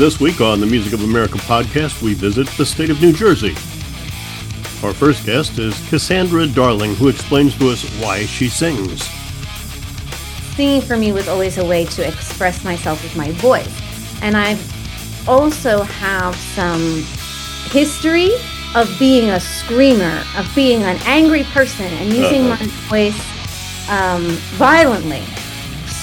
This week on the Music of America podcast, we visit the state of New Jersey. Our first guest is Cassandra Darling, who explains to us why she sings. Singing for me was always a way to express myself with my voice. And I also have some history of being a screamer, of being an angry person and using uh-huh. my voice um, violently.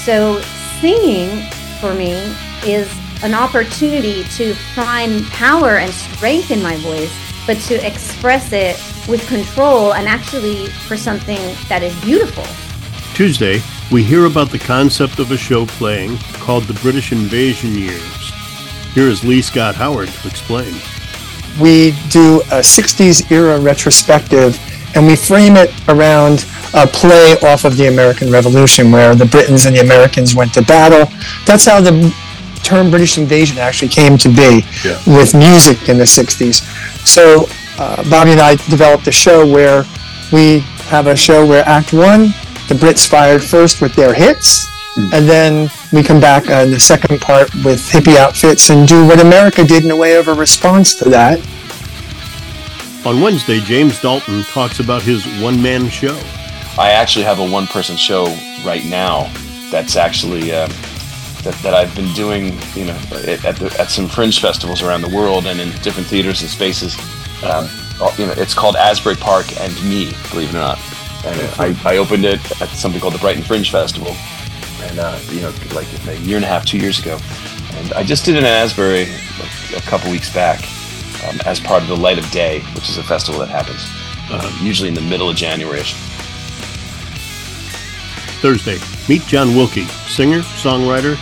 So singing for me is an opportunity to find power and strength in my voice, but to express it with control and actually for something that is beautiful. Tuesday, we hear about the concept of a show playing called The British Invasion Years. Here is Lee Scott Howard to explain. We do a 60s era retrospective and we frame it around a play off of the American Revolution where the Britons and the Americans went to battle. That's how the term British invasion actually came to be yeah. with music in the 60s. So uh, Bobby and I developed a show where we have a show where Act One, the Brits fired first with their hits, mm. and then we come back in the second part with hippie outfits and do what America did in a way of a response to that. On Wednesday, James Dalton talks about his one man show. I actually have a one person show right now that's actually. Uh, that, that I've been doing, you know, at, the, at some fringe festivals around the world and in different theaters and spaces. Um, you know, it's called Asbury Park and Me, believe it or not. And I, I opened it at something called the Brighton Fringe Festival, and uh, you know, like a year and a half, two years ago. And I just did it in Asbury like, a couple weeks back um, as part of the Light of Day, which is a festival that happens uh, usually in the middle of January. Thursday, meet John Wilke, singer, songwriter,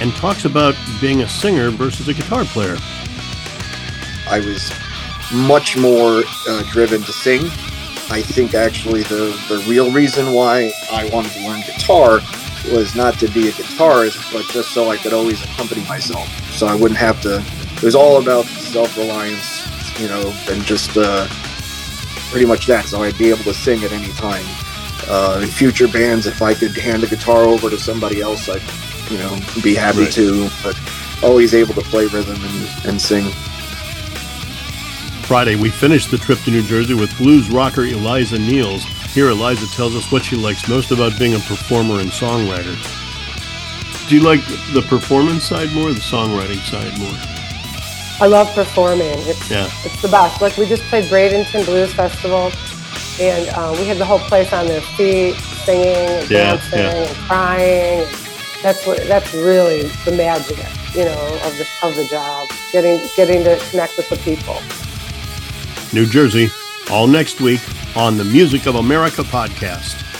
and talks about being a singer versus a guitar player. I was much more uh, driven to sing. I think actually the, the real reason why I wanted to learn guitar was not to be a guitarist, but just so I could always accompany myself. So I wouldn't have to. It was all about self reliance, you know, and just uh, pretty much that. So I'd be able to sing at any time. Uh, in future bands, if I could hand the guitar over to somebody else, I'd you know, be happy right. to, but always able to play rhythm and, and sing. Friday, we finished the trip to New Jersey with blues rocker Eliza Neals. Here, Eliza tells us what she likes most about being a performer and songwriter. Do you like the performance side more or the songwriting side more? I love performing. It's, yeah. it's the best. Like, we just played Bradenton Blues Festival, and uh, we had the whole place on their feet, singing and yeah, dancing yeah. and crying. That's what that's really the magic, you know, of the of the job. Getting getting to connect with the people. New Jersey, all next week on the Music of America podcast.